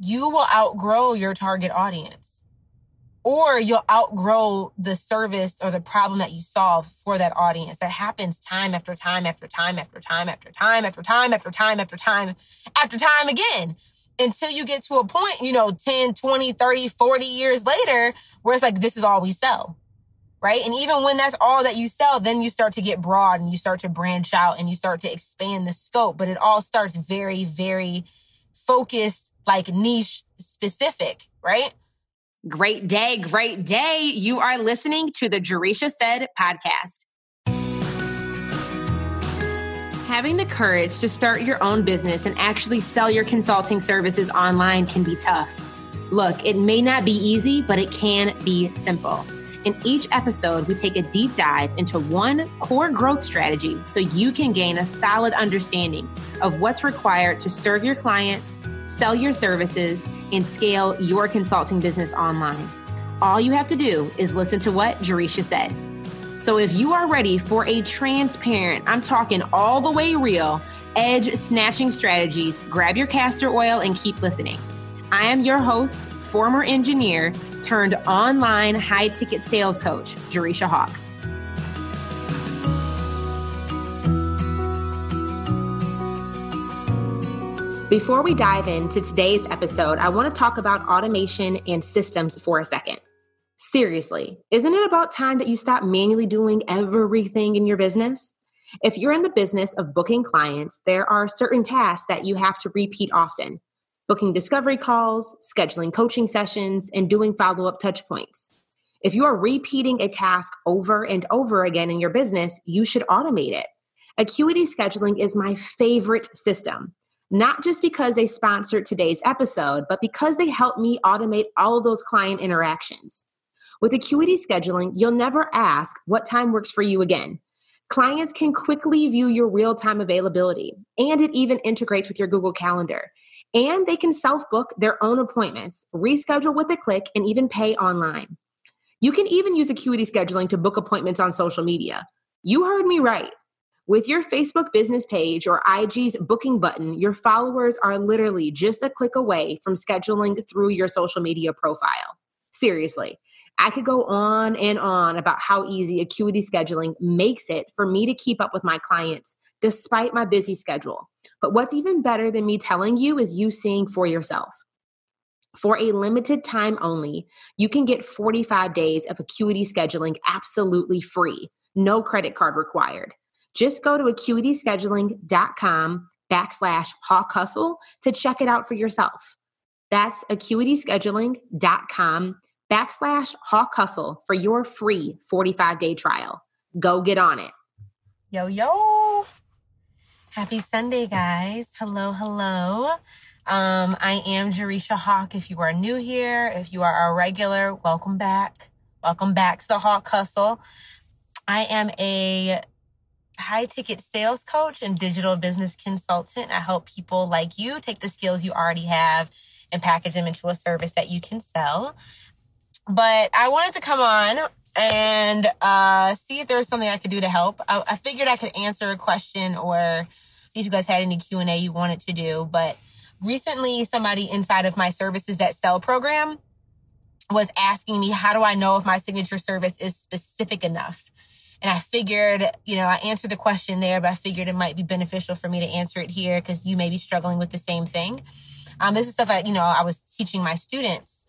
you will outgrow your target audience or you'll outgrow the service or the problem that you solve for that audience. That happens time after time after time after time after time after time after time after time after time again until you get to a point, you know, 10, 20, 30, 40 years later where it's like, this is all we sell. Right. And even when that's all that you sell, then you start to get broad and you start to branch out and you start to expand the scope. But it all starts very, very focused, like niche specific, right? Great day, great day. You are listening to the Jerisha Said podcast. Having the courage to start your own business and actually sell your consulting services online can be tough. Look, it may not be easy, but it can be simple. In each episode, we take a deep dive into one core growth strategy so you can gain a solid understanding of what's required to serve your clients, sell your services, and scale your consulting business online. All you have to do is listen to what Jerisha said. So if you are ready for a transparent, I'm talking all the way real, edge snatching strategies, grab your castor oil and keep listening. I am your host, former engineer turned online high ticket sales coach, Jerisha Hawk. Before we dive into today's episode, I want to talk about automation and systems for a second. Seriously, isn't it about time that you stop manually doing everything in your business? If you're in the business of booking clients, there are certain tasks that you have to repeat often booking discovery calls, scheduling coaching sessions, and doing follow up touch points. If you are repeating a task over and over again in your business, you should automate it. Acuity scheduling is my favorite system, not just because they sponsored today's episode, but because they help me automate all of those client interactions. With Acuity scheduling, you'll never ask what time works for you again. Clients can quickly view your real time availability, and it even integrates with your Google Calendar and they can self book their own appointments, reschedule with a click, and even pay online. You can even use Acuity scheduling to book appointments on social media. You heard me right. With your Facebook business page or IG's booking button, your followers are literally just a click away from scheduling through your social media profile. Seriously, I could go on and on about how easy Acuity scheduling makes it for me to keep up with my clients despite my busy schedule. But what's even better than me telling you is you seeing for yourself. For a limited time only, you can get 45 days of Acuity scheduling absolutely free, no credit card required. Just go to acuityscheduling.com backslash hawk hustle to check it out for yourself. That's acuityscheduling.com backslash hawk hustle for your free 45 day trial. Go get on it. Yo, yo. Happy Sunday, guys. Hello, hello. Um, I am Jerisha Hawk. If you are new here, if you are a regular, welcome back. Welcome back to the Hawk Hustle. I am a high ticket sales coach and digital business consultant. I help people like you take the skills you already have and package them into a service that you can sell. But I wanted to come on and uh, see if there was something I could do to help. I, I figured I could answer a question or see if you guys had any Q and A you wanted to do. But recently, somebody inside of my services that sell program was asking me, how do I know if my signature service is specific enough? And I figured, you know, I answered the question there, but I figured it might be beneficial for me to answer it here because you may be struggling with the same thing. Um, this is stuff I, you know, I was teaching my students.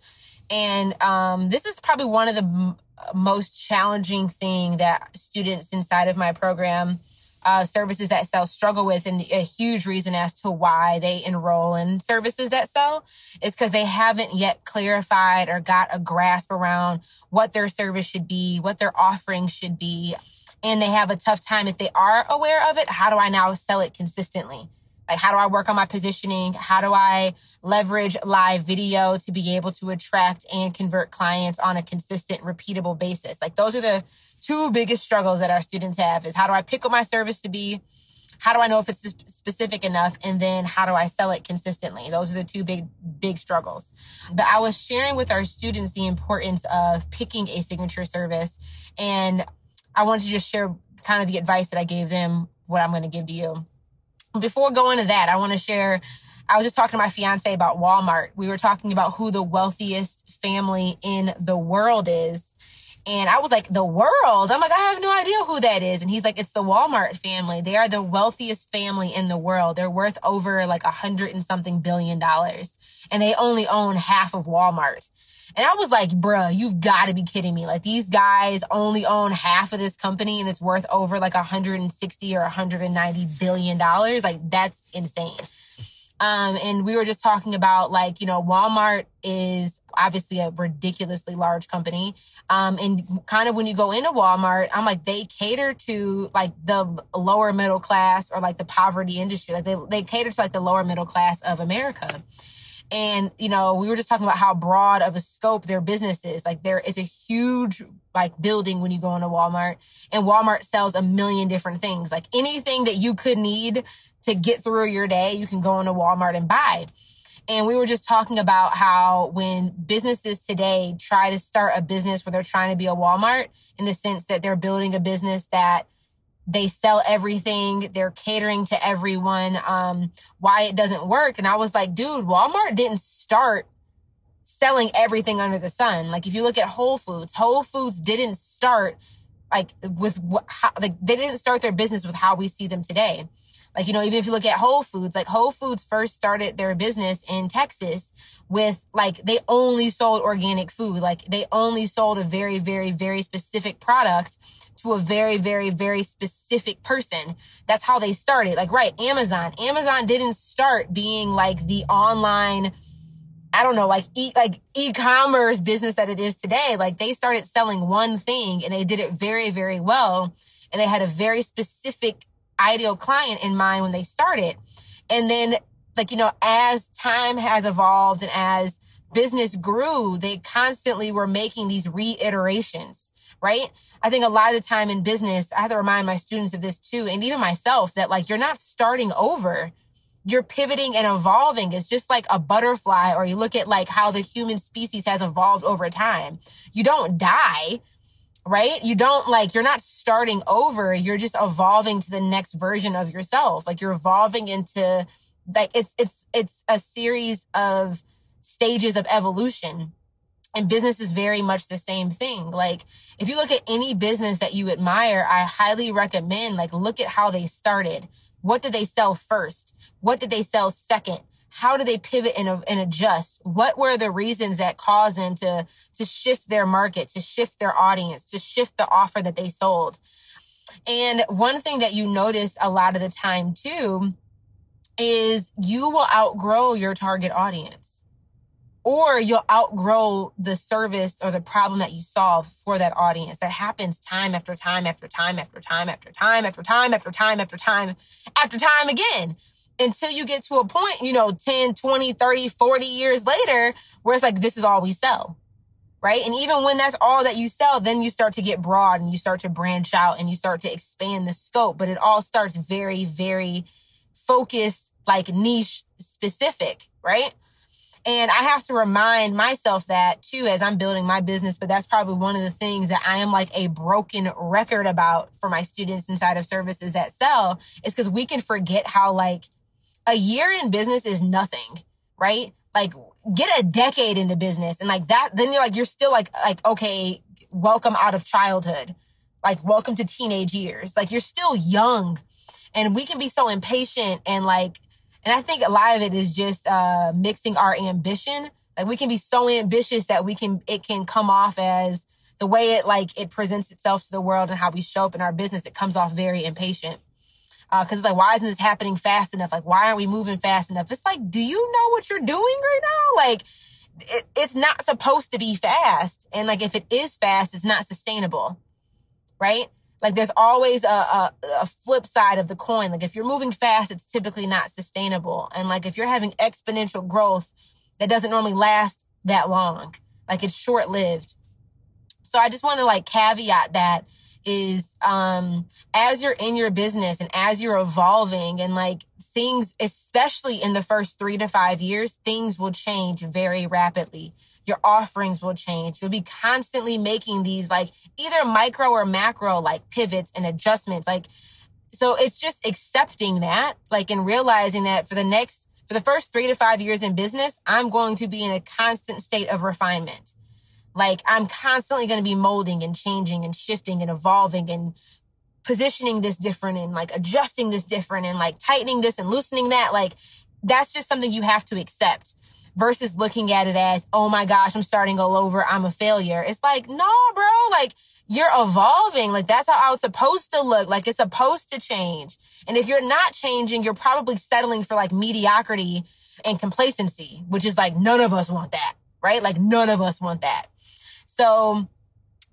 And um, this is probably one of the m- most challenging thing that students inside of my program uh, services that sell struggle with and a huge reason as to why they enroll in services that sell is because they haven't yet clarified or got a grasp around what their service should be what their offering should be and they have a tough time if they are aware of it how do i now sell it consistently like, how do I work on my positioning? How do I leverage live video to be able to attract and convert clients on a consistent, repeatable basis? Like, those are the two biggest struggles that our students have is how do I pick what my service to be? How do I know if it's specific enough? And then how do I sell it consistently? Those are the two big, big struggles. But I was sharing with our students the importance of picking a signature service. And I wanted to just share kind of the advice that I gave them, what I'm going to give to you before going to that, I want to share I was just talking to my fiance about Walmart. We were talking about who the wealthiest family in the world is. And I was like, the world? I'm like, I have no idea who that is. And he's like, it's the Walmart family. They are the wealthiest family in the world. They're worth over like a hundred and something billion dollars. And they only own half of Walmart. And I was like, bruh, you've got to be kidding me. Like these guys only own half of this company and it's worth over like 160 or 190 billion dollars. Like that's insane. Um, and we were just talking about like, you know, Walmart is obviously a ridiculously large company. Um, and kind of when you go into Walmart, I'm like, they cater to like the lower middle class or like the poverty industry. Like they, they cater to like the lower middle class of America. And, you know, we were just talking about how broad of a scope their business is. Like there is a huge like building when you go into Walmart and Walmart sells a million different things. Like anything that you could need to get through your day, you can go into Walmart and buy. And we were just talking about how when businesses today try to start a business where they're trying to be a Walmart in the sense that they're building a business that they sell everything, they're catering to everyone, um, why it doesn't work. And I was like, dude, Walmart didn't start selling everything under the sun. Like if you look at Whole Foods, Whole Foods didn't start like with what, how, like they didn't start their business with how we see them today. Like, you know, even if you look at Whole Foods, like Whole Foods first started their business in Texas with like, they only sold organic food. Like they only sold a very, very, very specific product to a very, very, very specific person. That's how they started. Like, right, Amazon. Amazon didn't start being like the online, I don't know, like e like e-commerce business that it is today. Like they started selling one thing and they did it very, very well. And they had a very specific ideal client in mind when they started. And then, like, you know, as time has evolved and as business grew, they constantly were making these reiterations, right? I think a lot of the time in business, I have to remind my students of this too, and even myself that like you're not starting over. You're pivoting and evolving. It's just like a butterfly, or you look at like how the human species has evolved over time. You don't die right? You don't like, you're not starting over. You're just evolving to the next version of yourself. Like you're evolving into like, it's, it's, it's a series of stages of evolution. And business is very much the same thing. Like if you look at any business that you admire, I highly recommend like look at how they started. What did they sell first? What did they sell second? How do they pivot and, and adjust? What were the reasons that caused them to, to shift their market, to shift their audience, to shift the offer that they sold? And one thing that you notice a lot of the time too is you will outgrow your target audience or you'll outgrow the service or the problem that you solve for that audience. That happens time after time after time after time after time after time after time after time after time again until you get to a point, you know, 10, 20, 30, 40 years later, where it's like, this is all we sell. Right. And even when that's all that you sell, then you start to get broad and you start to branch out and you start to expand the scope. But it all starts very, very focused, like niche specific. Right. And I have to remind myself that too as I'm building my business. But that's probably one of the things that I am like a broken record about for my students inside of services that sell is because we can forget how like a year in business is nothing, right? Like get a decade into business and like that, then you're like, you're still like, like, okay, welcome out of childhood. Like welcome to teenage years. Like you're still young and we can be so impatient and like, and I think a lot of it is just, uh, mixing our ambition. Like we can be so ambitious that we can, it can come off as the way it like, it presents itself to the world and how we show up in our business. It comes off very impatient. Uh, cause it's like, why isn't this happening fast enough? Like, why aren't we moving fast enough? It's like, do you know what you're doing right now? Like, it, it's not supposed to be fast. And like, if it is fast, it's not sustainable. Right? Like there's always a, a, a, flip side of the coin. Like if you're moving fast, it's typically not sustainable. And like if you're having exponential growth that doesn't normally last that long, like it's short lived. So I just want to like caveat that is um as you're in your business and as you're evolving and like things especially in the first 3 to 5 years things will change very rapidly. Your offerings will change. You'll be constantly making these like either micro or macro like pivots and adjustments. Like so it's just accepting that like and realizing that for the next For the first three to five years in business, I'm going to be in a constant state of refinement. Like I'm constantly going to be molding and changing and shifting and evolving and positioning this different and like adjusting this different and like tightening this and loosening that. Like that's just something you have to accept versus looking at it as, oh my gosh, I'm starting all over. I'm a failure. It's like, no, bro, like you're evolving. Like that's how it's supposed to look. Like it's supposed to change. And if you're not changing, you're probably settling for like mediocrity and complacency, which is like none of us want that, right? Like none of us want that. So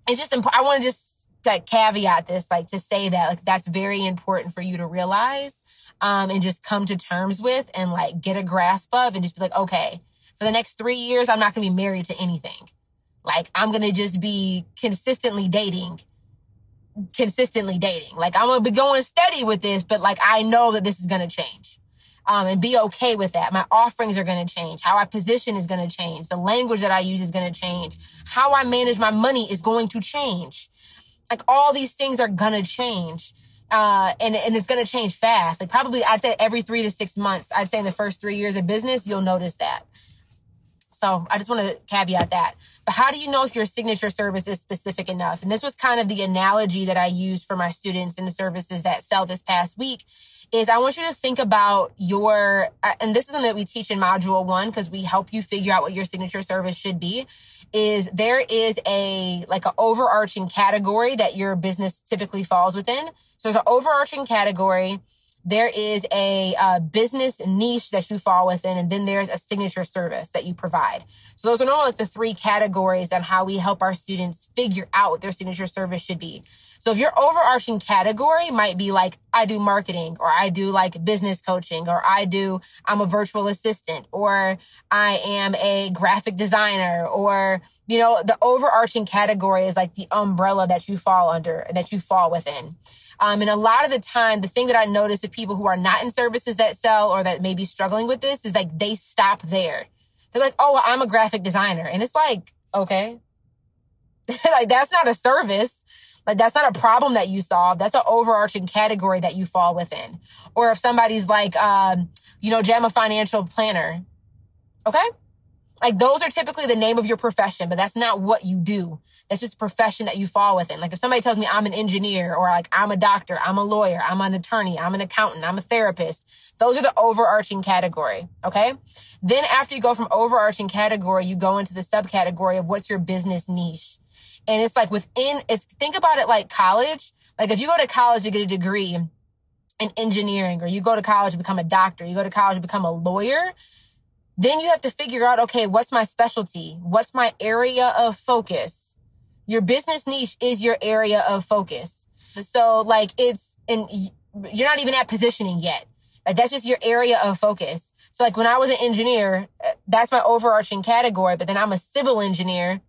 it's just, I want to just like caveat this, like to say that like that's very important for you to realize um, and just come to terms with and like get a grasp of and just be like, okay, for the next three years, I'm not going to be married to anything. Like I'm going to just be consistently dating, consistently dating. Like I'm to be going steady with this, but like I know that this is to change. Um, and be okay with that. My offerings are going to change. How I position is going to change. The language that I use is going to change. How I manage my money is going to change. Like all these things are going to change uh, and, and it's going to change fast. Like probably I'd say every three to six months, I'd say in the first three years of business, you'll notice that. So I just want to caveat that. But how do you know if your signature service is specific enough? And this was kind of the analogy that I used for my students in the services that sell this past week is I want you to think about your, uh, and this is something that we teach in module one because we help you figure out what your signature service should be is there is a like an overarching category that your business typically falls within. So there's an overarching category. There is a uh, business niche that you fall within, and then there's a signature service that you provide. So those are all like the three categories on how we help our students figure out what their signature service should be. So if your overarching category might be like, I do marketing or I do like business coaching or I do, I'm a virtual assistant or I am a graphic designer or, you know, the overarching category is like the umbrella that you fall under, and that you fall within. Um, and a lot of the time, the thing that I notice of people who are not in services that sell or that may be struggling with this is like they stop there. They're like, oh, well, I'm a graphic designer. And it's like, okay. like that's not a service. Like that's not a problem that you solve. That's an overarching category that you fall within. Or if somebody's like, um, you know, Jam a financial planner. Okay. Like those are typically the name of your profession, but that's not what you do. That's just a profession that you fall within. Like if somebody tells me I'm an engineer or like I'm a doctor, I'm a lawyer, I'm an attorney, I'm an accountant, I'm a therapist. Those are the overarching category. Okay. Then after you go from overarching category, you go into the subcategory of what's your business niche. And it's like within, it's think about it like college. Like if you go to college to get a degree in engineering, or you go to college to become a doctor, you go to college to become a lawyer, then you have to figure out, okay, what's my specialty? What's my area of focus? Your business niche is your area of focus. So like it's, and you're not even at positioning yet. Like that's just your area of focus. So like when I was an engineer, uh, that's my overarching category, but then I'm a civil engineer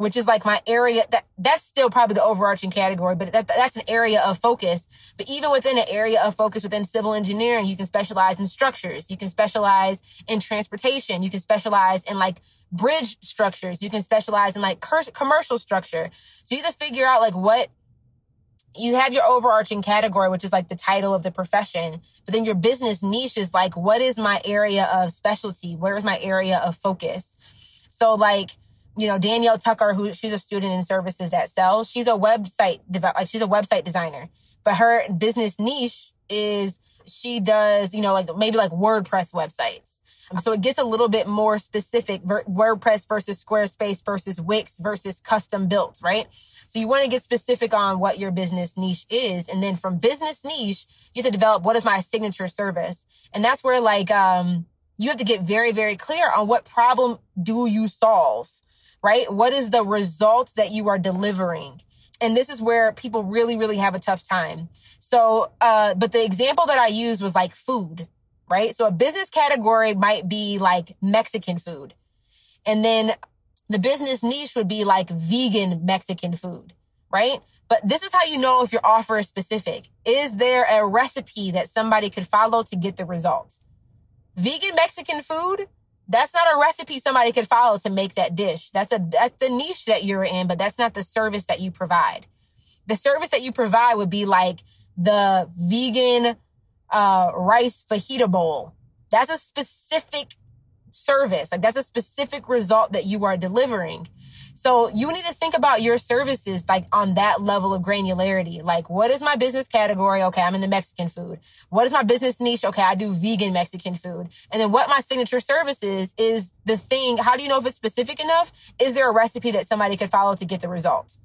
which is like my area that that's still probably the overarching category, but that, that's an area of focus. But even within an area of focus within civil engineering, you can specialize in structures. You can specialize in transportation. You can specialize in like bridge structures. You can specialize in like commercial structure. So you have to figure out like what you have your overarching category, which is like the title of the profession, but then your business niche is like, what is my area of specialty? Where is my area of focus? So like, you know, Danielle Tucker, who she's a student in services that sells, she's a website develop, like she's a website designer, but her business niche is she does, you know, like maybe like WordPress websites. So it gets a little bit more specific, WordPress versus Squarespace versus Wix versus custom built, right? So you want to get specific on what your business niche is. And then from business niche, you have to develop what is my signature service. And that's where like, um, you have to get very, very clear on what problem do you solve? right? What is the result that you are delivering? And this is where people really, really have a tough time. So, uh, but the example that I used was like food, right? So a business category might be like Mexican food. And then the business niche would be like vegan Mexican food, right? But this is how you know if your offer is specific. Is there a recipe that somebody could follow to get the results? Vegan Mexican food that's not a recipe somebody could follow to make that dish. That's a that's the niche that you're in, but that's not the service that you provide. The service that you provide would be like the vegan uh, rice fajita bowl, That's a specific service. Like that's a specific result that you are delivering. So you need to think about your services like on that level of granularity. Like, what is my business category? Okay, I'm in the Mexican food. What is my business niche? Okay, I do vegan Mexican food. And then what my signature service is, is the thing. How do you know if it's specific enough? Is there a recipe that somebody could follow to get the results?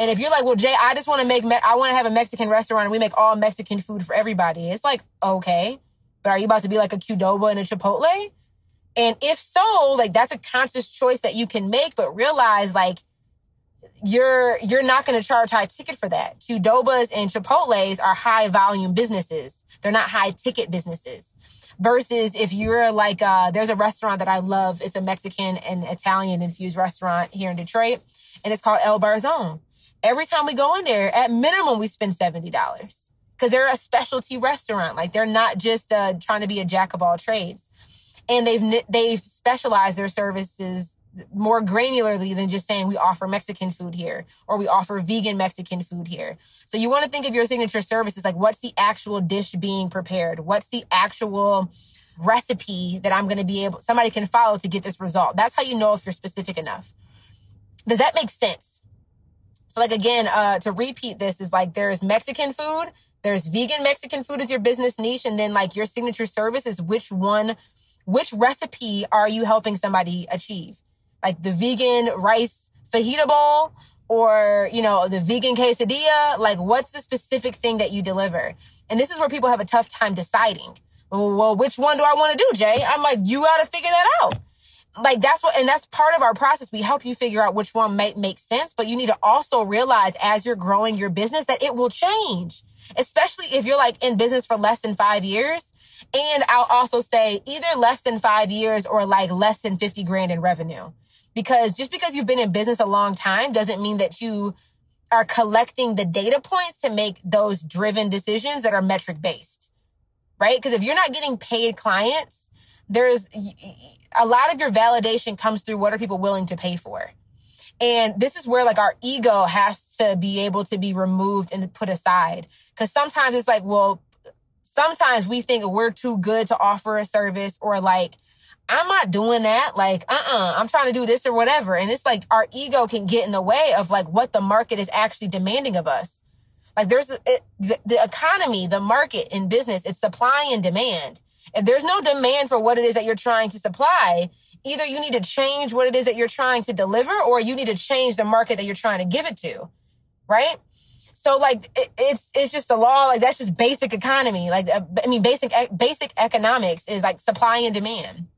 And if you're like, well, Jay, I just want to make, me- I want to have a Mexican restaurant and we make all Mexican food for everybody. It's like, okay, but are you about to be like a Qdoba and a Chipotle? And if so, like that's a conscious choice that you can make, but realize like you're you're not going to charge high ticket for that. Qdobas and Chipotle's are high volume businesses. They're not high ticket businesses. Versus if you're like uh there's a restaurant that I love. It's a Mexican and Italian infused restaurant here in Detroit, and it's called El Barzon. Every time we go in there, at minimum we spend $70 because they're a specialty restaurant. Like they're not just uh, trying to be a jack of all trades and they've they've specialized their services more granularly than just saying we offer Mexican food here or we offer vegan Mexican food here. So you want to think of your signature services like what's the actual dish being prepared? What's the actual recipe that I'm going to be able somebody can follow to get this result? That's how you know if you're specific enough. Does that make sense? So like again, uh to repeat this is like there's Mexican food, there's vegan Mexican food as your business niche and then like your signature service is which one which recipe are you helping somebody achieve? Like the vegan rice fajita bowl or, you know, the vegan quesadilla? Like what's the specific thing that you deliver? And this is where people have a tough time deciding. Well, which one do I want to do, Jay? I'm like, you got to figure that out. Like that's what, and that's part of our process. We help you figure out which one might make sense, but you need to also realize as you're growing your business that it will change, especially if you're like in business for less than five years and I'll also say either less than five years or like less than 50 grand in revenue. Because just because you've been in business a long time doesn't mean that you are collecting the data points to make those driven decisions that are metric based, right? Because if you're not getting paid clients, there's a lot of your validation comes through what are people willing to pay for. And this is where like our ego has to be able to be removed and put aside. Cause sometimes it's like, well, sometimes we think we're too good to offer a service or like, I'm not doing that. Like, uh-uh, I'm trying to do this or whatever. And it's like our ego can get in the way of like what the market is actually demanding of us. Like there's it, the, the economy, the market in business, it's supply and demand. If there's no demand for what it is that you're trying to supply, either you need to change what it is that you're trying to deliver or you need to change the market that you're trying to give it to. Right? So like it, it's it's just the law like that's just basic economy. Like uh, I mean basic basic economics is like supply and demand.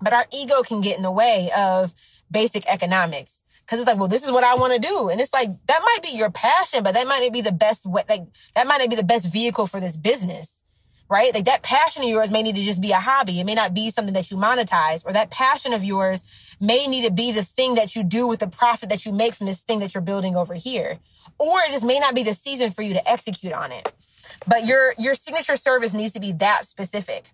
But our ego can get in the way of basic economics because it's like, well, this is what I want to do, and it's like that might be your passion, but that might not be the best way. Like that might not be the best vehicle for this business, right? Like that passion of yours may need to just be a hobby. It may not be something that you monetize, or that passion of yours may need to be the thing that you do with the profit that you make from this thing that you're building over here or it just may not be the season for you to execute on it. But your your signature service needs to be that specific.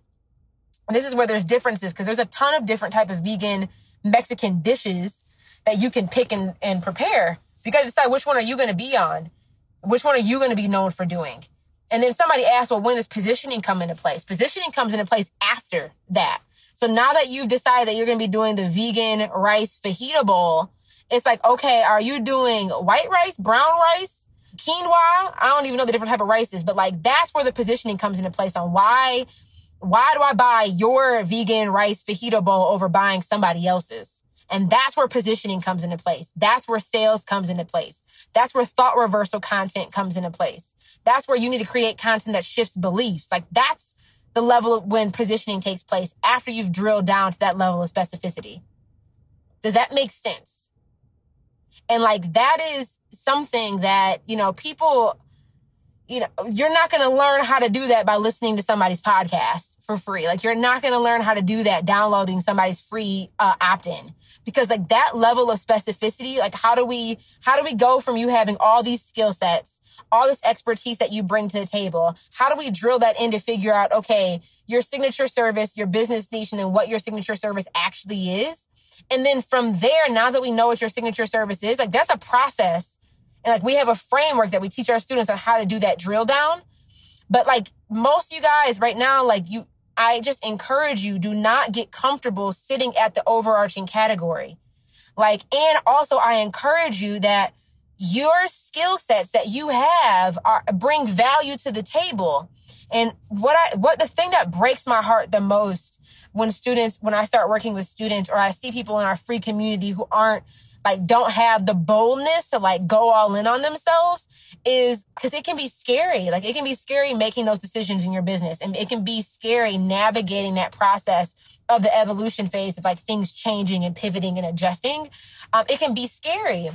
And this is where there's differences because there's a ton of different type of vegan Mexican dishes that you can pick and, and prepare. You got to decide which one are you going to be on? Which one are you going to be known for doing? And then somebody asked, well, when does positioning come into place? Positioning comes into place after that. So now that you've decided that you're going to be doing the vegan rice fajita bowl, it's like, okay, are you doing white rice, brown rice, quinoa? I don't even know the different type of rices, but like that's where the positioning comes into place on why, why do I buy your vegan rice fajita bowl over buying somebody else's? And that's where positioning comes into place. That's where sales comes into place. That's where thought reversal content comes into place. That's where you need to create content that shifts beliefs. Like that's the level when positioning takes place after you've drilled down to that level of specificity. Does that make sense? And like that is something that, you know, people, you know, you're not going to learn how to do that by listening to somebody's podcast for free. Like you're not going to learn how to do that downloading somebody's free uh, opt-in because like that level of specificity, like how do we, how do we go from you having all these skill sets, all this expertise that you bring to the table? How do we drill that in to figure out, okay, your signature service, your business niche, and then what your signature service actually is? And then from there, now that we know what your signature service is, like that's a process. And like we have a framework that we teach our students on how to do that drill down. But like most you guys right now, like you, I just encourage you do not get comfortable sitting at the overarching category. Like, and also I encourage you that your skill sets that you have are, bring value to the table. And what I, what the thing that breaks my heart the most when students, when I start working with students or I see people in our free community who aren't like, don't have the boldness to like go all in on themselves is because it can be scary. Like, it can be scary making those decisions in your business and it can be scary navigating that process of the evolution phase of like things changing and pivoting and adjusting. Um, it can be scary.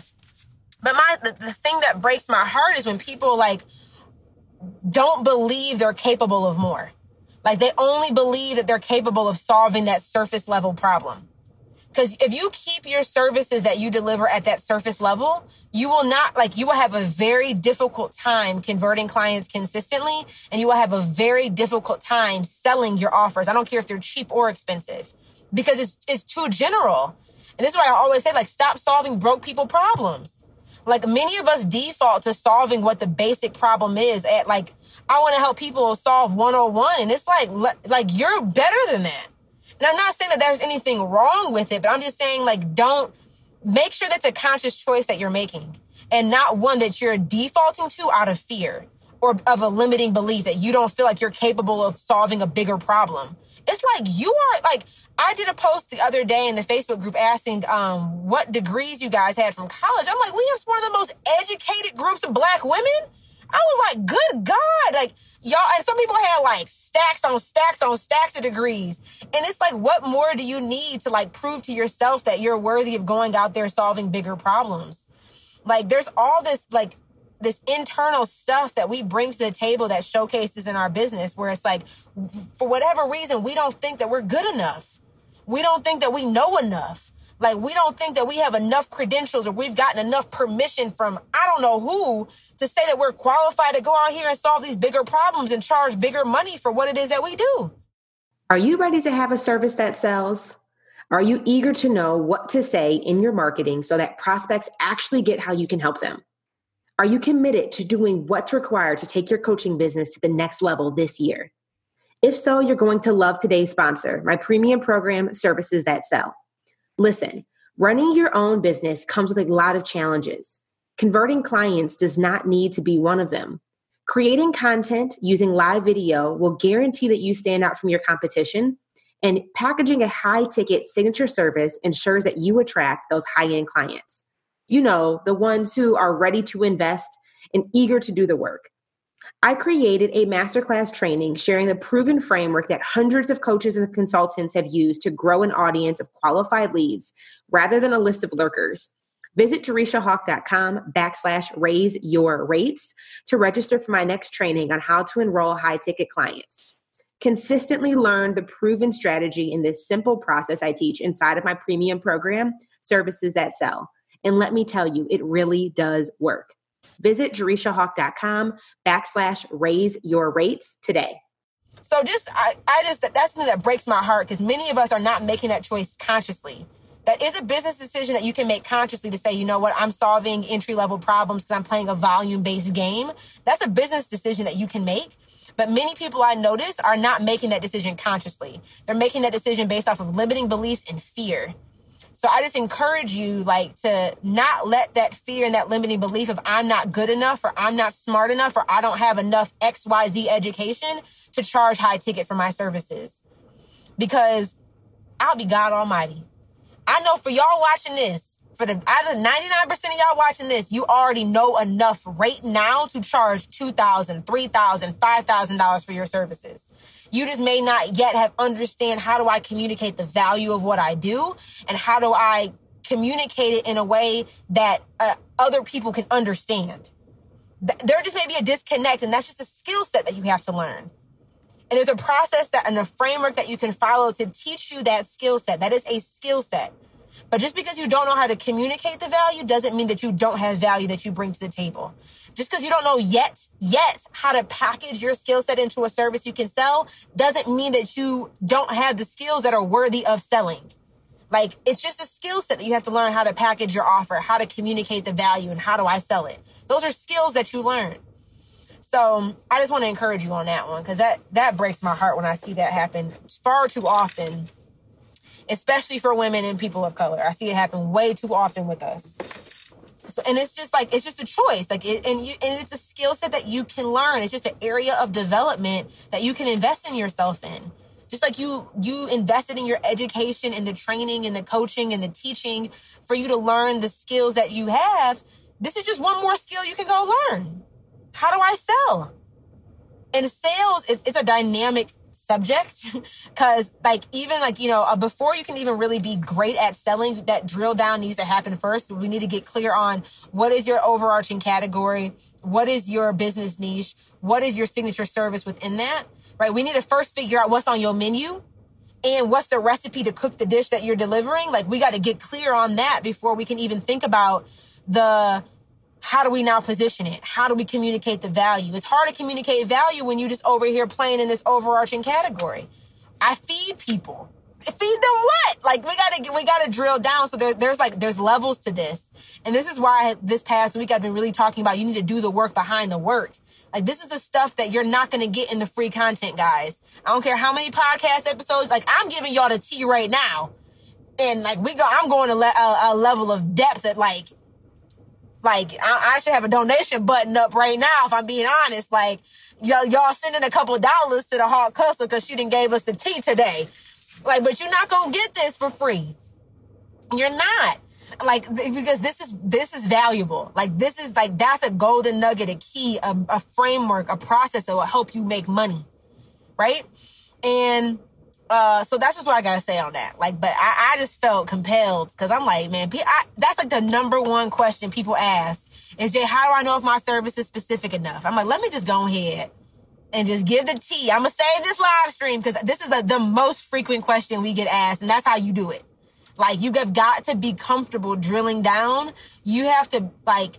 But my the, the thing that breaks my heart is when people like don't believe they're capable of more. Like they only believe that they're capable of solving that surface level problem. Because if you keep your services that you deliver at that surface level, you will not like, you will have a very difficult time converting clients consistently and you will have a very difficult time selling your offers. I don't care if they're cheap or expensive because it's, it's too general. And this is why I always say like, stop solving broke people problems. Like many of us default to solving what the basic problem is at like, I want to help people solve 101. And it's like, like you're better than that. And I'm not saying that there's anything wrong with it, but I'm just saying like, don't make sure that's a conscious choice that you're making and not one that you're defaulting to out of fear or of a limiting belief that you don't feel like you're capable of solving a bigger problem. It's like you are like I did a post the other day in the Facebook group asking um, what degrees you guys had from college. I'm like, we have one of the most educated groups of black women. I was like, good God. Like, y'all, and some people had like stacks on stacks on stacks of degrees. And it's like, what more do you need to like prove to yourself that you're worthy of going out there solving bigger problems? Like, there's all this like this internal stuff that we bring to the table that showcases in our business where it's like for whatever reason we don't think that we're good enough. We don't think that we know enough. Like we don't think that we have enough credentials or we've gotten enough permission from i don't know who to say that we're qualified to go out here and solve these bigger problems and charge bigger money for what it is that we do. Are you ready to have a service that sells? Are you eager to know what to say in your marketing so that prospects actually get how you can help them are you committed to doing what's required to take your coaching business to the next level this year? If so, you're going to love today's sponsor, my premium program, Services That Sell. Listen, running your own business comes with a lot of challenges. Converting clients does not need to be one of them. Creating content using live video will guarantee that you stand out from your competition, and packaging a high ticket signature service ensures that you attract those high end clients you know, the ones who are ready to invest and eager to do the work. I created a masterclass training sharing the proven framework that hundreds of coaches and consultants have used to grow an audience of qualified leads rather than a list of lurkers. Visit JerishaHawk.com backslash raise your rates to register for my next training on how to enroll high ticket clients. Consistently learn the proven strategy in this simple process I teach inside of my premium program, Services That Sell. And let me tell you, it really does work. Visit JerishaHawk.com backslash raise your rates today. So just, I, I just, that's something that breaks my heart because many of us are not making that choice consciously. That is a business decision that you can make consciously to say, you know what, I'm solving entry level problems because I'm playing a volume based game. That's a business decision that you can make. But many people I notice are not making that decision consciously. They're making that decision based off of limiting beliefs and fear. So I just encourage you like to not let that fear and that limiting belief of I'm not good enough or I'm not smart enough or I don't have enough XYZ education to charge high ticket for my services. Because I'll be God Almighty. I know for y'all watching this, for the out of 99% of y'all watching this, you already know enough right now to charge $2,000, $3,000, $5,000 for your services. You just may not yet have understand how do I communicate the value of what I do and how do I communicate it in a way that uh, other people can understand. There just may be a disconnect and that's just a skill set that you have to learn. And there's a process that and a framework that you can follow to teach you that skill set. That is a skill set. But just because you don't know how to communicate the value doesn't mean that you don't have value that you bring to the table. Just because you don't know yet, yet how to package your skill set into a service you can sell doesn't mean that you don't have the skills that are worthy of selling. Like it's just a skill set that you have to learn how to package your offer, how to communicate the value and how do I sell it. Those are skills that you learn. So um, I just want to encourage you on that one because that that breaks my heart when I see that happen far too often, especially for women and people of color. I see it happen way too often with us. So, and it's just like it's just a choice, like it, and you and it's a skill set that you can learn. It's just an area of development that you can invest in yourself in. Just like you you invested in your education and the training and the coaching and the teaching for you to learn the skills that you have. This is just one more skill you can go learn. How do I sell? And sales, it's, it's a dynamic subject because like even like you know uh, before you can even really be great at selling that drill down needs to happen first. We need to get clear on what is your overarching category what is your business niche what is your signature service within that right? We need to first figure out what's on your menu and what's the recipe to cook the dish that you're delivering. Like we got to get clear on that before we can even think about the how do we now position it? How do we communicate the value? It's hard to communicate value when you just over here playing in this overarching category. I feed people. Feed them what? Like we gotta we gotta drill down. So there, there's like there's levels to this, and this is why this past week I've been really talking about. You need to do the work behind the work. Like this is the stuff that you're not gonna get in the free content, guys. I don't care how many podcast episodes. Like I'm giving y'all the tea right now, and like we go, I'm going to le- a, a level of depth that like like I, I, should have a donation button up right now if I'm being honest. Like y'all, y'all sending a couple dollars to the hard customer because she didn't gave us the tea today. Like, but you're not gonna get this for free. You're not. Like because this is this is valuable. Like this is like that's a golden nugget, a key, a, a framework, a process that will help you make money, right? And uh, so that's just what I gotta say on that. Like, but I, I just felt compelled because I'm like, man, I, that's like the number one question people ask is Jay, how do I know if my service is specific enough? I'm like, let me just go ahead and just give the tea. I'm gonna save this live stream because this is a, the most frequent question we get asked, and that's how you do it. Like, you have got to be comfortable drilling down. You have to like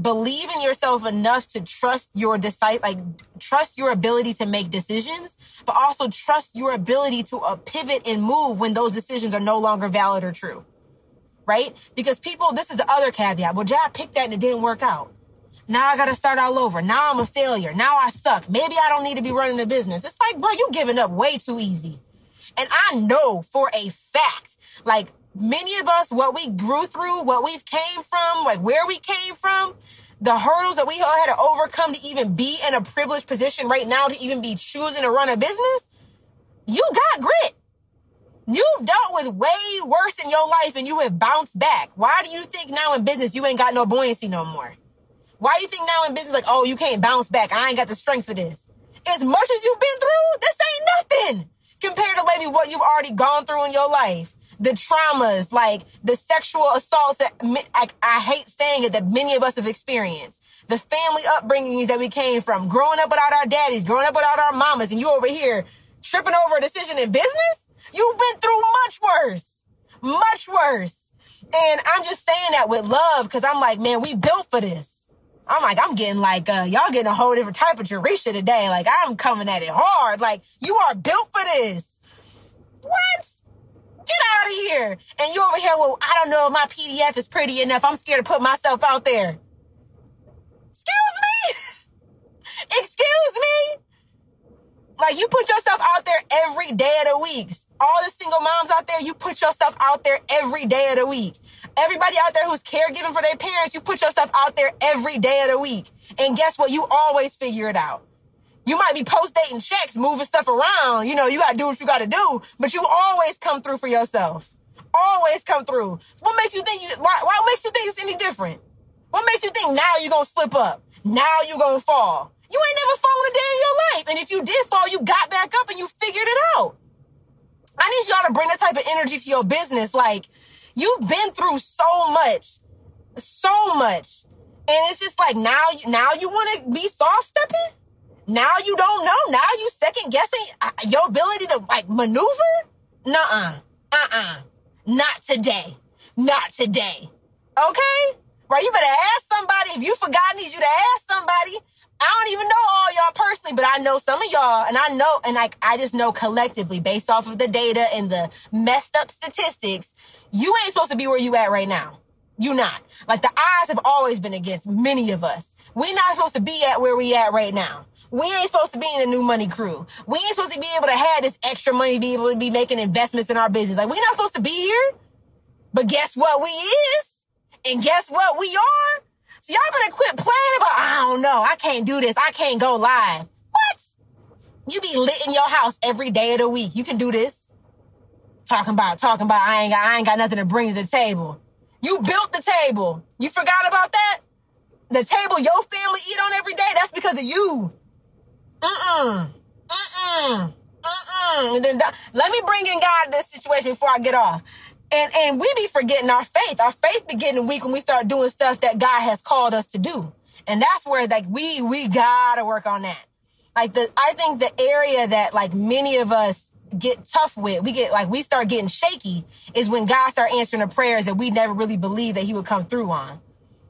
believe in yourself enough to trust your decide like trust your ability to make decisions but also trust your ability to uh, pivot and move when those decisions are no longer valid or true right because people this is the other caveat well Jay, picked that and it didn't work out now I gotta start all over. Now I'm a failure. Now I suck. Maybe I don't need to be running the business. It's like, bro, you giving up way too easy. And I know for a fact, like many of us, what we grew through, what we've came from, like where we came from, the hurdles that we all had to overcome to even be in a privileged position right now to even be choosing to run a business, you got grit. You've dealt with way worse in your life and you have bounced back. Why do you think now in business you ain't got no buoyancy no more? Why do you think now in business like, oh, you can't bounce back. I ain't got the strength for this. As much as you've been through, this ain't nothing compared to maybe what you've already gone through in your life the traumas, like the sexual assaults that I, I hate saying it that many of us have experienced. The family upbringings that we came from, growing up without our daddies, growing up without our mamas, and you over here tripping over a decision in business? You've been through much worse. Much worse. And I'm just saying that with love because I'm like, man, we built for this. I'm like, I'm getting like, uh, y'all getting a whole different type of Jerisha today. Like, I'm coming at it hard. Like, you are built for this. What? Get out of here. And you over here, well, I don't know if my PDF is pretty enough. I'm scared to put myself out there. Excuse me? Excuse me? Like you put yourself out there every day of the week. All the single moms out there, you put yourself out there every day of the week. Everybody out there who's caregiving for their parents, you put yourself out there every day of the week. And guess what? You always figure it out. You might be post dating checks, moving stuff around. You know, you gotta do what you gotta do, but you always come through for yourself. Always come through. What makes you think you, why, why makes you think it's any different? What makes you think now you're gonna slip up? Now you're gonna fall? You ain't never fallen a day in your life. And if you did fall, you got back up and you figured it out. I need y'all to bring that type of energy to your business. Like, you've been through so much, so much. And it's just like now, now you want to be soft stepping? Now you don't know. Now you second guessing uh, your ability to like maneuver? Nuh-uh. Uh-uh. Not today. Not today. Okay? Right? You better ask somebody. If you forgot, I need you to ask somebody. I don't even know all y'all personally, but I know some of y'all, and I know, and like I just know collectively, based off of the data and the messed up statistics, you ain't supposed to be where you at right now. You not. Like the odds have always been against many of us. We're not supposed to be at where we at right now. We ain't supposed to be in the new money crew. We ain't supposed to be able to have this extra money be able to be making investments in our business. Like, we're not supposed to be here. But guess what we is? And guess what we are? So y'all better quit playing about, I don't know, I can't do this, I can't go live. What? You be lit in your house every day of the week. You can do this. Talking about, talking about, I ain't got, I ain't got nothing to bring to the table. You built the table. You forgot about that? The table your family eat on every day, that's because of you. Mm-mm. Mm-mm. Mm-mm. And then let me bring in God this situation before I get off. And and we be forgetting our faith. Our faith be getting weak when we start doing stuff that God has called us to do. And that's where like we we gotta work on that. Like the I think the area that like many of us get tough with, we get like we start getting shaky is when God start answering the prayers that we never really believed that he would come through on.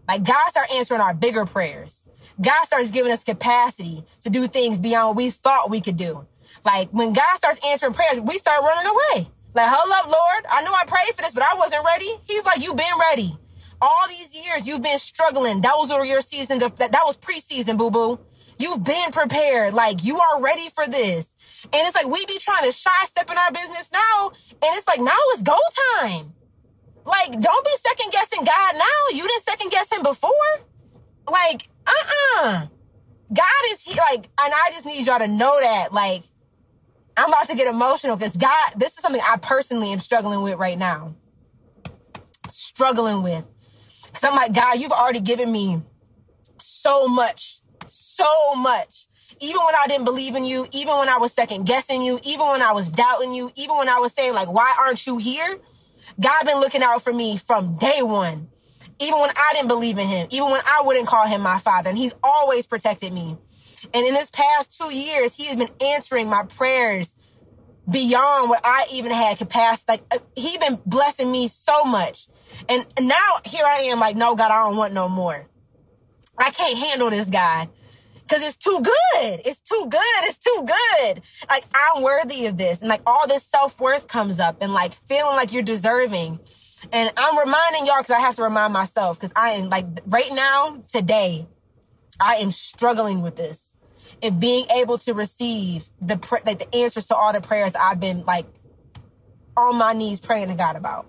Like God start answering our bigger prayers. God starts giving us capacity to do things beyond what we thought we could do. Like when God starts answering prayers, we start running away. Like, hold up, Lord. I know I prayed for this, but I wasn't ready. He's like, you've been ready. All these years you've been struggling. That was your season. Of, that, that was preseason, boo boo. You've been prepared. Like you are ready for this. And it's like we be trying to shy step in our business now. And it's like now it's go time. Like, don't be second guessing God now. You didn't second guess him before. Like, uh-uh. God is here. Like, and I just need y'all to know that. Like, I'm about to get emotional because God, this is something I personally am struggling with right now. Struggling with. Because I'm like, God, you've already given me so much, so much. Even when I didn't believe in you, even when I was second guessing you, even when I was doubting you, even when I was saying, like, why aren't you here? God been looking out for me from day one. Even when I didn't believe in him, even when I wouldn't call him my father, and he's always protected me. And in this past two years, he has been answering my prayers beyond what I even had capacity. Like uh, he been blessing me so much. And now here I am like, no, God, I don't want no more. I can't handle this guy because it's too good. It's too good. It's too good. Like I'm worthy of this. And like all this self worth comes up and like feeling like you're deserving. And I'm reminding y'all because I have to remind myself because I am like right now, today, I am struggling with this and being able to receive the like the answers to all the prayers I've been like on my knees praying to God about.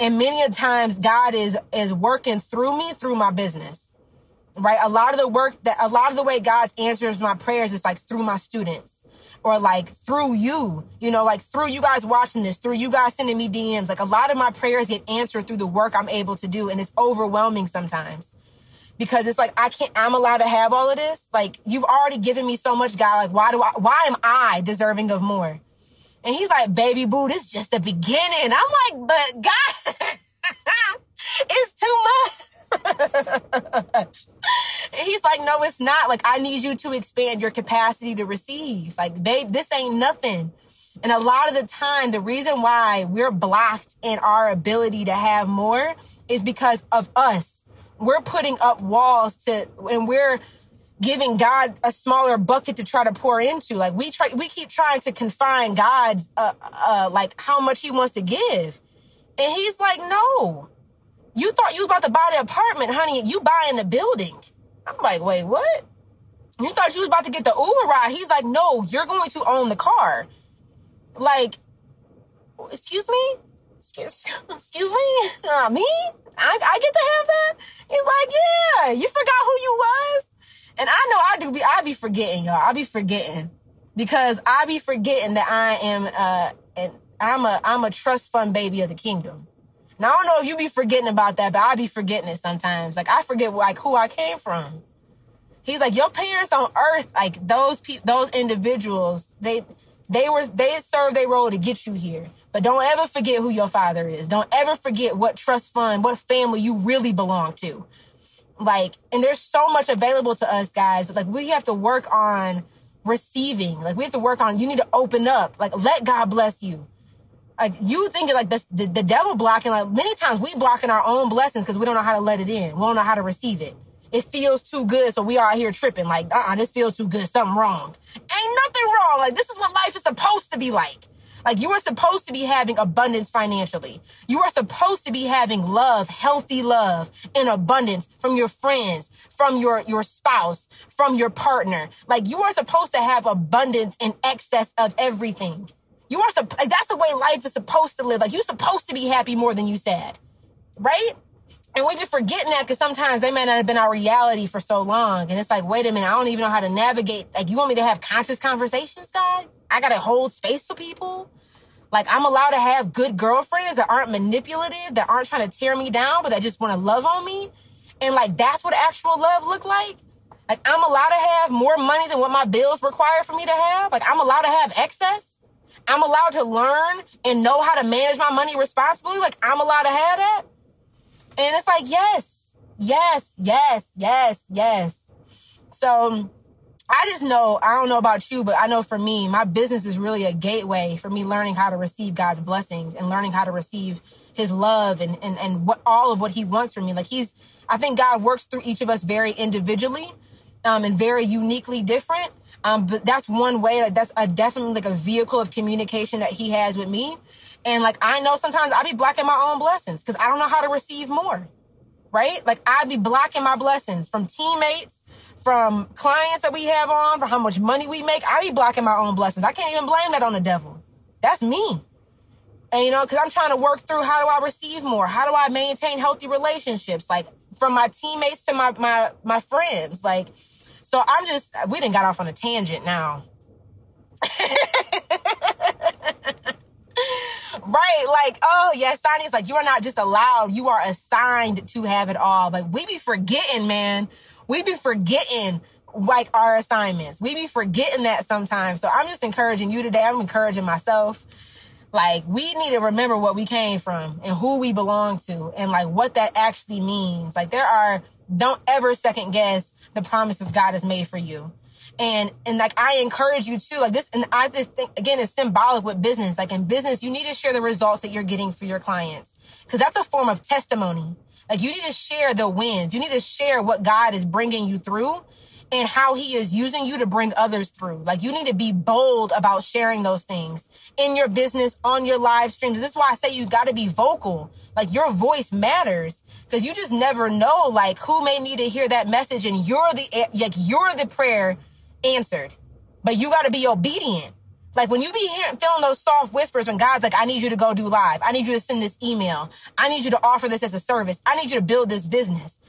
And many times God is is working through me through my business. Right? A lot of the work that a lot of the way God answers my prayers is like through my students or like through you, you know, like through you guys watching this, through you guys sending me DMs. Like a lot of my prayers get answered through the work I'm able to do and it's overwhelming sometimes because it's like I can't I'm allowed to have all of this. Like you've already given me so much, God. Like why do I why am I deserving of more? And he's like, baby boo, this is just the beginning. I'm like, but God, it's too much. And he's like, no, it's not. Like, I need you to expand your capacity to receive. Like, babe, this ain't nothing. And a lot of the time, the reason why we're blocked in our ability to have more is because of us we're putting up walls to, and we're giving God a smaller bucket to try to pour into. Like we try, we keep trying to confine God's, uh, uh, like how much he wants to give. And he's like, no, you thought you was about to buy the apartment, honey. You buying the building. I'm like, wait, what? You thought you was about to get the Uber ride. He's like, no, you're going to own the car. Like, excuse me? Excuse, excuse me? Uh, me? I, I get to have that? He's like, yeah, you forgot who you was? And I know I do be, I be forgetting y'all. I be forgetting because I be forgetting that I am, uh, I'm a, I'm a trust fund baby of the kingdom. Now I don't know if you be forgetting about that, but I be forgetting it sometimes. Like I forget like who I came from. He's like, your parents on earth, like those people, those individuals, they, they were, they served their role to get you here. But don't ever forget who your father is. Don't ever forget what trust fund, what family you really belong to. Like, and there's so much available to us guys, but like we have to work on receiving. Like we have to work on, you need to open up. Like let God bless you. Like you thinking like this, the, the devil blocking, like many times we blocking our own blessings because we don't know how to let it in. We don't know how to receive it. It feels too good. So we are here tripping like, uh-uh, this feels too good. Something wrong. Ain't nothing wrong. Like this is what life is supposed to be like. Like you are supposed to be having abundance financially. You are supposed to be having love, healthy love in abundance from your friends, from your, your spouse, from your partner. Like you are supposed to have abundance in excess of everything. You are, like, that's the way life is supposed to live. Like you're supposed to be happy more than you sad. Right? And we be forgetting that because sometimes they may not have been our reality for so long. And it's like, wait a minute, I don't even know how to navigate. Like, you want me to have conscious conversations, God? I gotta hold space for people. Like, I'm allowed to have good girlfriends that aren't manipulative, that aren't trying to tear me down, but that just want to love on me. And like, that's what actual love look like. Like, I'm allowed to have more money than what my bills require for me to have. Like, I'm allowed to have excess. I'm allowed to learn and know how to manage my money responsibly. Like, I'm allowed to have that. And it's like, yes, yes, yes, yes, yes. So I just know, I don't know about you, but I know for me, my business is really a gateway for me learning how to receive God's blessings and learning how to receive his love and, and, and what all of what he wants from me. Like he's, I think God works through each of us very individually, um, and very uniquely different. Um, but that's one way, like that's a definitely like a vehicle of communication that he has with me. And like, I know sometimes I be blocking my own blessings because I don't know how to receive more. Right? Like I be blocking my blessings from teammates, from clients that we have on, for how much money we make. I be blocking my own blessings. I can't even blame that on the devil. That's me. And you know, because I'm trying to work through how do I receive more? How do I maintain healthy relationships? Like from my teammates to my my my friends. Like, so I'm just we didn't got off on a tangent now. Right. Like, oh, yes, Sonny's like, you are not just allowed, you are assigned to have it all. Like, we be forgetting, man. We be forgetting like our assignments. We be forgetting that sometimes. So I'm just encouraging you today. I'm encouraging myself. Like, we need to remember what we came from and who we belong to and like what that actually means. Like, there are, don't ever second guess the promises God has made for you. And, and like, I encourage you to like this. And I just think, again, it's symbolic with business. Like in business, you need to share the results that you're getting for your clients because that's a form of testimony. Like you need to share the wins. You need to share what God is bringing you through and how he is using you to bring others through. Like you need to be bold about sharing those things in your business, on your live streams. This is why I say you got to be vocal. Like your voice matters because you just never know like who may need to hear that message and you're the eh, like you're the prayer answered. But you got to be obedient. Like when you be hearing, feeling those soft whispers when God's like, I need you to go do live. I need you to send this email. I need you to offer this as a service. I need you to build this business.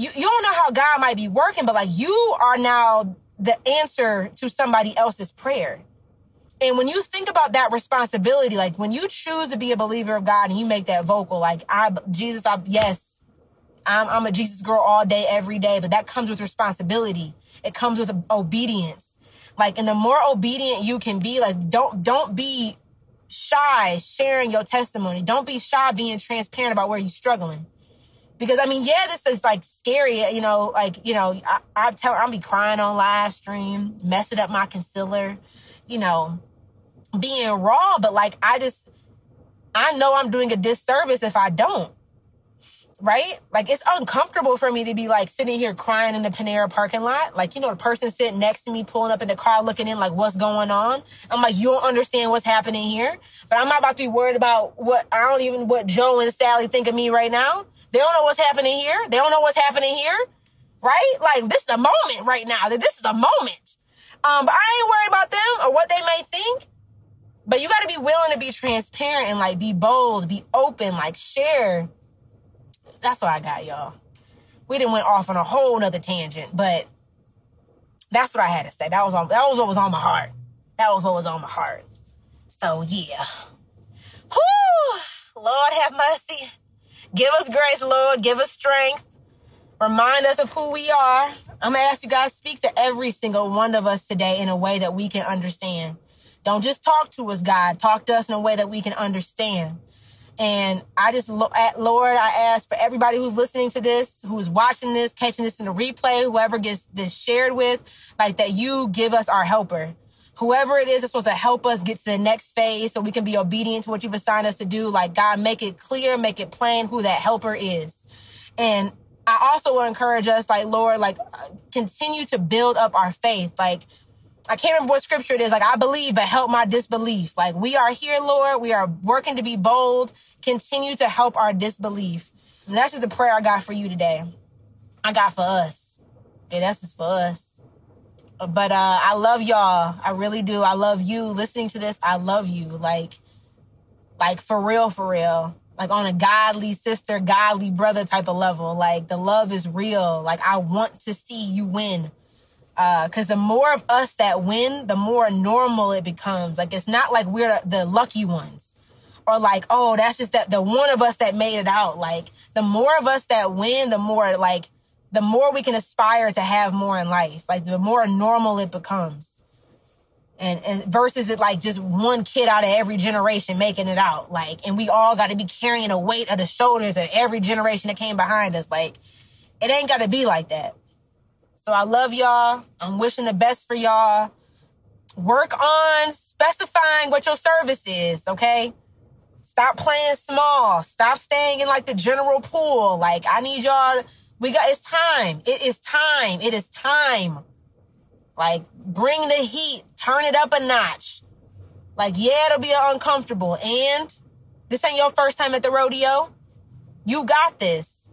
You, you don't know how God might be working, but like you are now the answer to somebody else's prayer. And when you think about that responsibility, like when you choose to be a believer of God and you make that vocal, like I, Jesus, I, yes, I'm, I'm a Jesus girl all day, every day, but that comes with responsibility. It comes with obedience. Like, and the more obedient you can be, like, don't, don't be shy sharing your testimony. Don't be shy being transparent about where you're struggling. Because I mean, yeah, this is like scary, you know, like, you know, I, I tell, I'll be crying on live stream, messing up my concealer, you know, being raw, but like, I just, I know I'm doing a disservice if I don't right? Like it's uncomfortable for me to be like sitting here crying in the Panera parking lot. Like, you know, the person sitting next to me pulling up in the car looking in like what's going on. I'm like, you don't understand what's happening here. But I'm not about to be worried about what I don't even what Joe and Sally think of me right now. They don't know what's happening here. They don't know what's happening here. Right? Like this is a moment right now. That this is a moment. Um, but I ain't worried about them or what they may think. But you gotta be willing to be transparent and like be bold, be open, like share that's what I got, y'all. We didn't went off on a whole nother tangent, but that's what I had to say. That was on, that was what was on my heart. That was what was on my heart. So yeah. Whew, Lord have mercy. Give us grace, Lord. Give us strength. Remind us of who we are. I'm gonna ask you guys speak to every single one of us today in a way that we can understand. Don't just talk to us, God. Talk to us in a way that we can understand. And I just, Lord, I ask for everybody who's listening to this, who's watching this, catching this in the replay, whoever gets this shared with, like that you give us our helper. Whoever it is that's supposed to help us get to the next phase so we can be obedient to what you've assigned us to do. Like God, make it clear, make it plain who that helper is. And I also to encourage us, like, Lord, like, uh, continue to build up our faith. Like, I can't remember what scripture it is. Like, I believe, but help my disbelief. Like, we are here, Lord. We are working to be bold. Continue to help our disbelief. And that's just the prayer I got for you today. I got for us. Okay, that's just for us. But uh I love y'all. I really do. I love you. Listening to this, I love you. Like, like for real, for real. Like on a godly sister, godly brother type of level. Like the love is real. Like I want to see you win. Uh, cause the more of us that win, the more normal it becomes. Like it's not like we're the lucky ones or like, oh, that's just that the one of us that made it out. Like the more of us that win, the more like the more we can aspire to have more in life. Like the more normal it becomes. And, and versus it like just one kid out of every generation making it out. Like, and we all got to be carrying the weight of the shoulders of every generation that came behind us. Like, it ain't got to be like that. So I love y'all. I'm wishing the best for y'all. Work on specifying what your service is, okay? Stop playing small. Stop staying in like the general pool. Like I need y'all. We got. It's time. It is time. It is time. Like bring the heat. Turn it up a notch. Like yeah, it'll be uncomfortable. And this ain't your first time at the rodeo. You got this.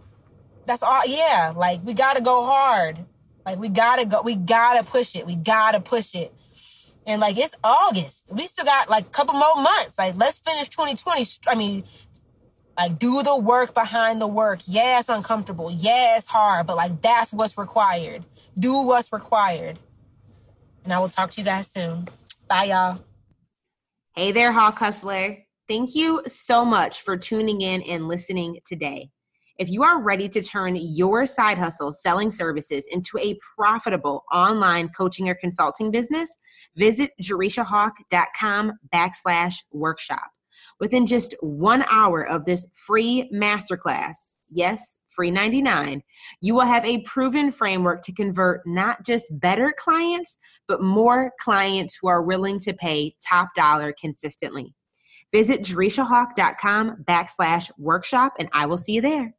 That's all. Yeah. Like we gotta go hard. Like we gotta go. We gotta push it. We gotta push it. And like it's August. We still got like a couple more months. Like let's finish 2020. I mean, like do the work behind the work. Yeah, it's uncomfortable. Yeah, it's hard, but like that's what's required. Do what's required. And I will talk to you guys soon. Bye y'all. Hey there, Hawk Hustler. Thank you so much for tuning in and listening today. If you are ready to turn your side hustle selling services into a profitable online coaching or consulting business, visit jerishahawk.com backslash workshop. Within just one hour of this free masterclass, yes, free 99, you will have a proven framework to convert not just better clients, but more clients who are willing to pay top dollar consistently. Visit jerishahawk.com backslash workshop and I will see you there.